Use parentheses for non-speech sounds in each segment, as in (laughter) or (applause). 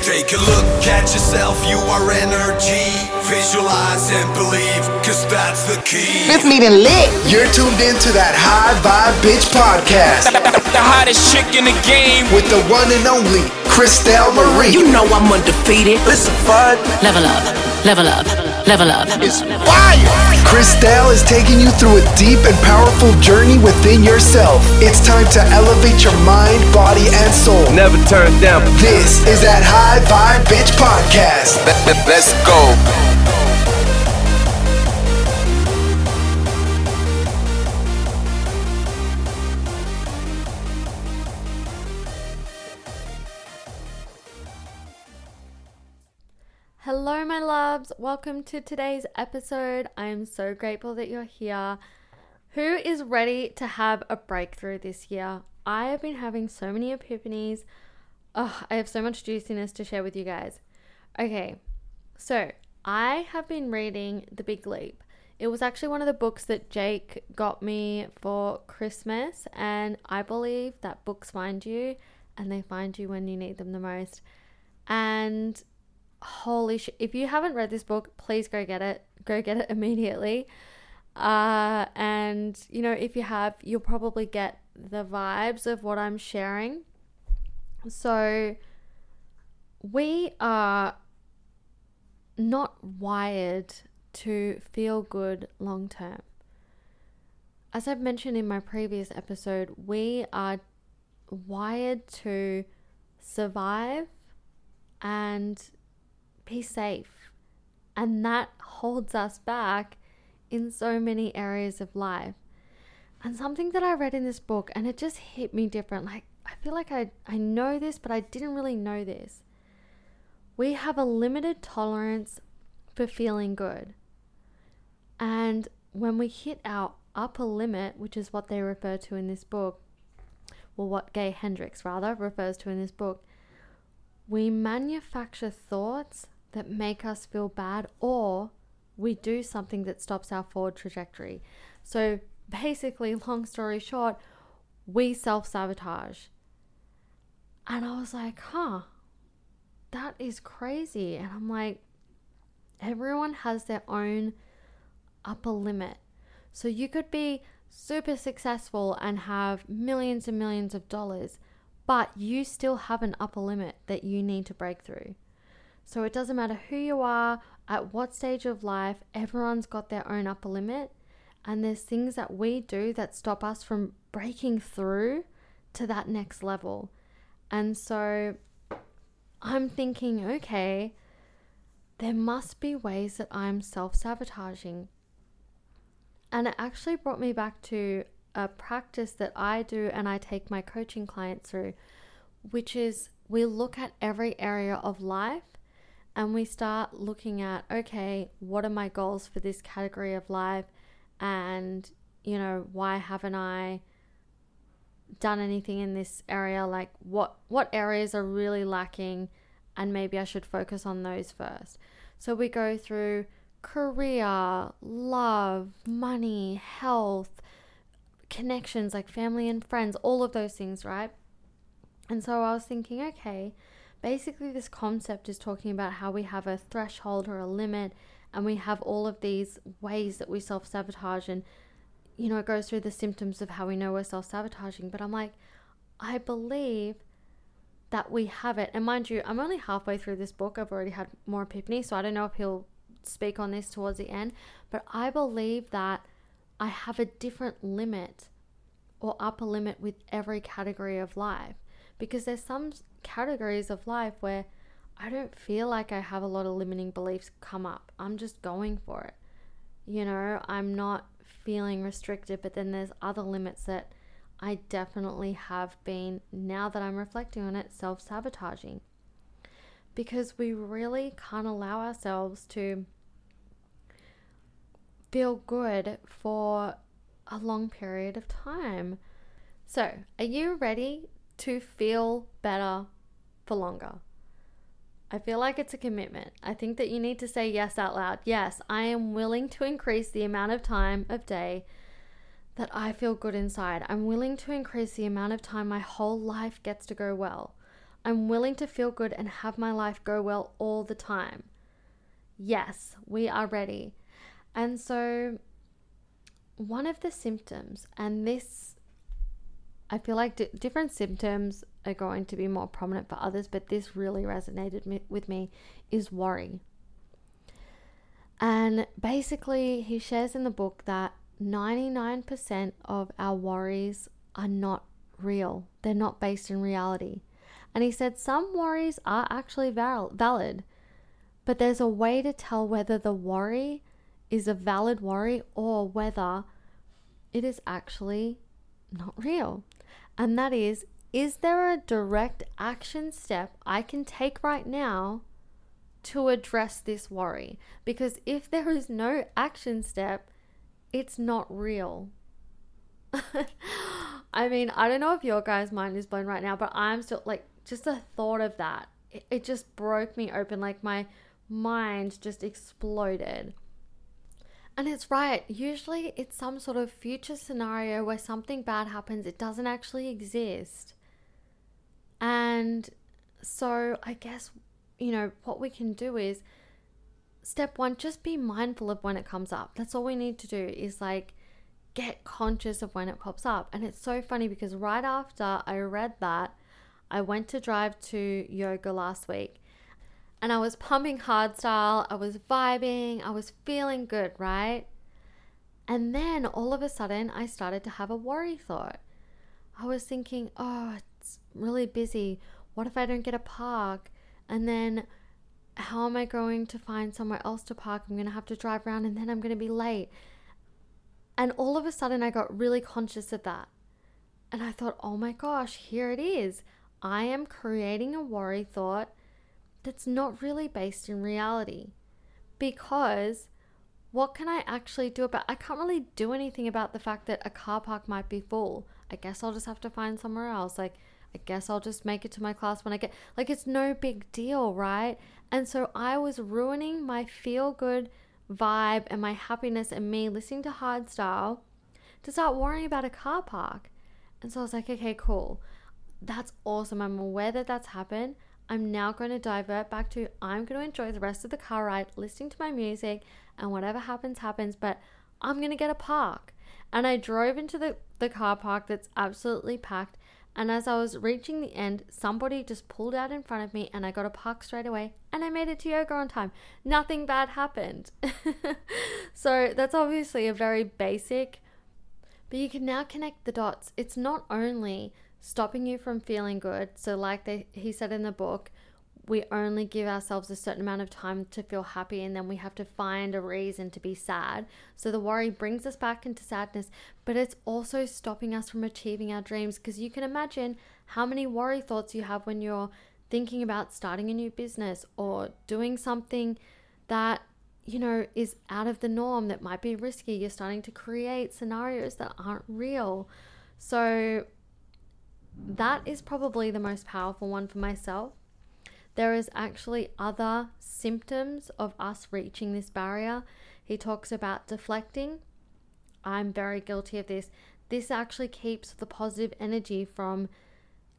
Take a look at yourself, you are energy. Visualize and believe, cause that's the key. Fifth meeting lit. You're tuned into that High Vibe Bitch podcast The hottest chick in the game. with the one and only Krystelle Marie. You know I'm undefeated. Listen, fun. Level up, level up, level up. It's fire. Krystelle is taking you through a deep and powerful journey within yourself. It's time to elevate your mind, body, and soul. Never turn down. This is that High Vibe Bitch podcast. Let's go. Hello, my loves. Welcome to today's episode. I am so grateful that you're here. Who is ready to have a breakthrough this year? I have been having so many epiphanies. Oh, I have so much juiciness to share with you guys. Okay, so I have been reading The Big Leap. It was actually one of the books that Jake got me for Christmas, and I believe that books find you and they find you when you need them the most. And holy shit if you haven't read this book please go get it go get it (laughs) immediately. Uh and you know if you have you'll probably get the vibes of what i'm sharing. So we are not wired to feel good long term. As i've mentioned in my previous episode we are wired to survive and be safe. And that holds us back in so many areas of life. And something that I read in this book, and it just hit me different. Like, I feel like I, I know this, but I didn't really know this. We have a limited tolerance for feeling good. And when we hit our upper limit, which is what they refer to in this book, or what Gay Hendricks rather refers to in this book, we manufacture thoughts that make us feel bad or we do something that stops our forward trajectory. So basically, long story short, we self sabotage. And I was like, huh, that is crazy. And I'm like, everyone has their own upper limit. So you could be super successful and have millions and millions of dollars, but you still have an upper limit that you need to break through. So it doesn't matter who you are, at what stage of life, everyone's got their own upper limit. And there's things that we do that stop us from breaking through to that next level. And so I'm thinking, okay, there must be ways that I'm self sabotaging. And it actually brought me back to a practice that I do and I take my coaching clients through, which is we look at every area of life and we start looking at okay, what are my goals for this category of life? And, you know, why haven't I done anything in this area? Like, what, what areas are really lacking? And maybe I should focus on those first. So we go through career, love, money, health, connections like family and friends, all of those things, right? And so I was thinking, okay, basically, this concept is talking about how we have a threshold or a limit, and we have all of these ways that we self sabotage. And, you know, it goes through the symptoms of how we know we're self sabotaging. But I'm like, I believe that we have it. And mind you, I'm only halfway through this book. I've already had more epiphany, so I don't know if he'll speak on this towards the end. But I believe that I have a different limit or upper limit with every category of life because there's some categories of life where I don't feel like I have a lot of limiting beliefs come up. I'm just going for it. You know, I'm not feeling restricted, but then there's other limits that I definitely have been, now that I'm reflecting on it, self sabotaging. Because we really can't allow ourselves to feel good for a long period of time. So, are you ready to feel better for longer? I feel like it's a commitment. I think that you need to say yes out loud. Yes, I am willing to increase the amount of time of day that I feel good inside. I'm willing to increase the amount of time my whole life gets to go well. I'm willing to feel good and have my life go well all the time. Yes, we are ready. And so, one of the symptoms, and this, I feel like d- different symptoms are going to be more prominent for others, but this really resonated with me, is worry. And basically, he shares in the book that 99% of our worries are not real, they're not based in reality. And he said some worries are actually val- valid, but there's a way to tell whether the worry is a valid worry or whether it is actually not real. And that is is there a direct action step I can take right now to address this worry? Because if there is no action step, it's not real. (laughs) I mean, I don't know if your guys' mind is blown right now, but I'm still like, just the thought of that, it, it just broke me open. Like, my mind just exploded. And it's right. Usually it's some sort of future scenario where something bad happens. It doesn't actually exist. And so I guess, you know, what we can do is step one, just be mindful of when it comes up. That's all we need to do is like get conscious of when it pops up. And it's so funny because right after I read that, I went to drive to yoga last week and I was pumping hardstyle, I was vibing, I was feeling good, right? And then all of a sudden, I started to have a worry thought. I was thinking, oh, it's really busy. What if I don't get a park? And then how am I going to find somewhere else to park? I'm going to have to drive around and then I'm going to be late. And all of a sudden, I got really conscious of that. And I thought, oh my gosh, here it is. I am creating a worry thought that's not really based in reality. Because what can I actually do about I can't really do anything about the fact that a car park might be full. I guess I'll just have to find somewhere else. Like I guess I'll just make it to my class when I get like it's no big deal, right? And so I was ruining my feel good vibe and my happiness and me listening to hardstyle to start worrying about a car park. And so I was like, okay, cool. That's awesome. I'm aware that that's happened. I'm now going to divert back to I'm going to enjoy the rest of the car ride, listening to my music, and whatever happens, happens. But I'm going to get a park. And I drove into the, the car park that's absolutely packed. And as I was reaching the end, somebody just pulled out in front of me, and I got a park straight away. And I made it to yoga on time. Nothing bad happened. (laughs) so that's obviously a very basic, but you can now connect the dots. It's not only stopping you from feeling good. So, like they, he said in the book, we only give ourselves a certain amount of time to feel happy and then we have to find a reason to be sad. So, the worry brings us back into sadness, but it's also stopping us from achieving our dreams because you can imagine how many worry thoughts you have when you're thinking about starting a new business or doing something that you know is out of the norm that might be risky you're starting to create scenarios that aren't real so that is probably the most powerful one for myself. There is actually other symptoms of us reaching this barrier. He talks about deflecting. I'm very guilty of this. This actually keeps the positive energy from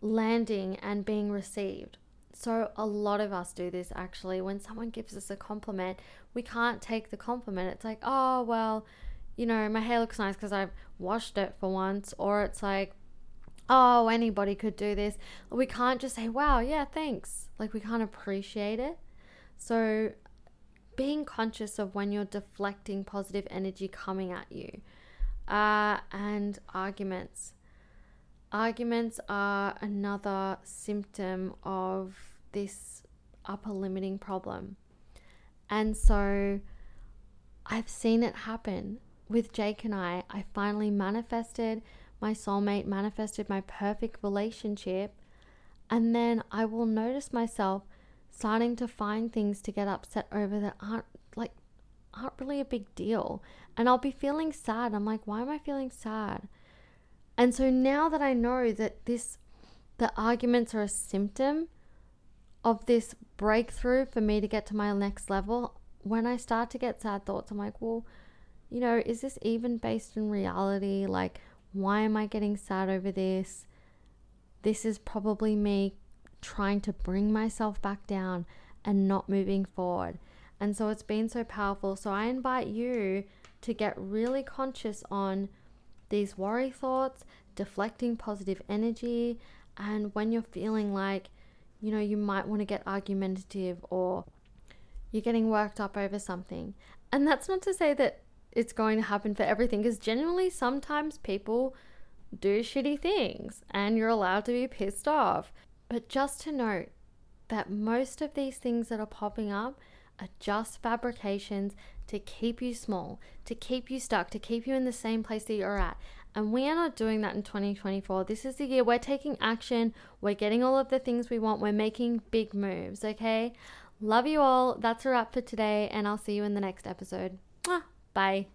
landing and being received. So, a lot of us do this actually. When someone gives us a compliment, we can't take the compliment. It's like, oh, well, you know, my hair looks nice because I've washed it for once. Or it's like, oh, anybody could do this. We can't just say, wow, yeah, thanks. Like, we can't appreciate it. So, being conscious of when you're deflecting positive energy coming at you. Uh, and arguments. Arguments are another symptom of this upper limiting problem. And so I've seen it happen with Jake and I. I finally manifested my soulmate manifested my perfect relationship, and then I will notice myself starting to find things to get upset over that aren't like aren't really a big deal. And I'll be feeling sad. I'm like, why am I feeling sad? And so now that I know that this the arguments are a symptom of this breakthrough for me to get to my next level, when I start to get sad thoughts, I'm like, well, you know, is this even based in reality? Like, why am I getting sad over this? This is probably me trying to bring myself back down and not moving forward. And so it's been so powerful. So I invite you to get really conscious on these worry thoughts, deflecting positive energy, and when you're feeling like, you know, you might want to get argumentative or you're getting worked up over something. And that's not to say that it's going to happen for everything, because genuinely sometimes people do shitty things and you're allowed to be pissed off. But just to note that most of these things that are popping up are just fabrications to keep you small, to keep you stuck, to keep you in the same place that you're at. And we are not doing that in 2024. This is the year we're taking action. We're getting all of the things we want. We're making big moves, okay? Love you all. That's a wrap for today, and I'll see you in the next episode. Bye.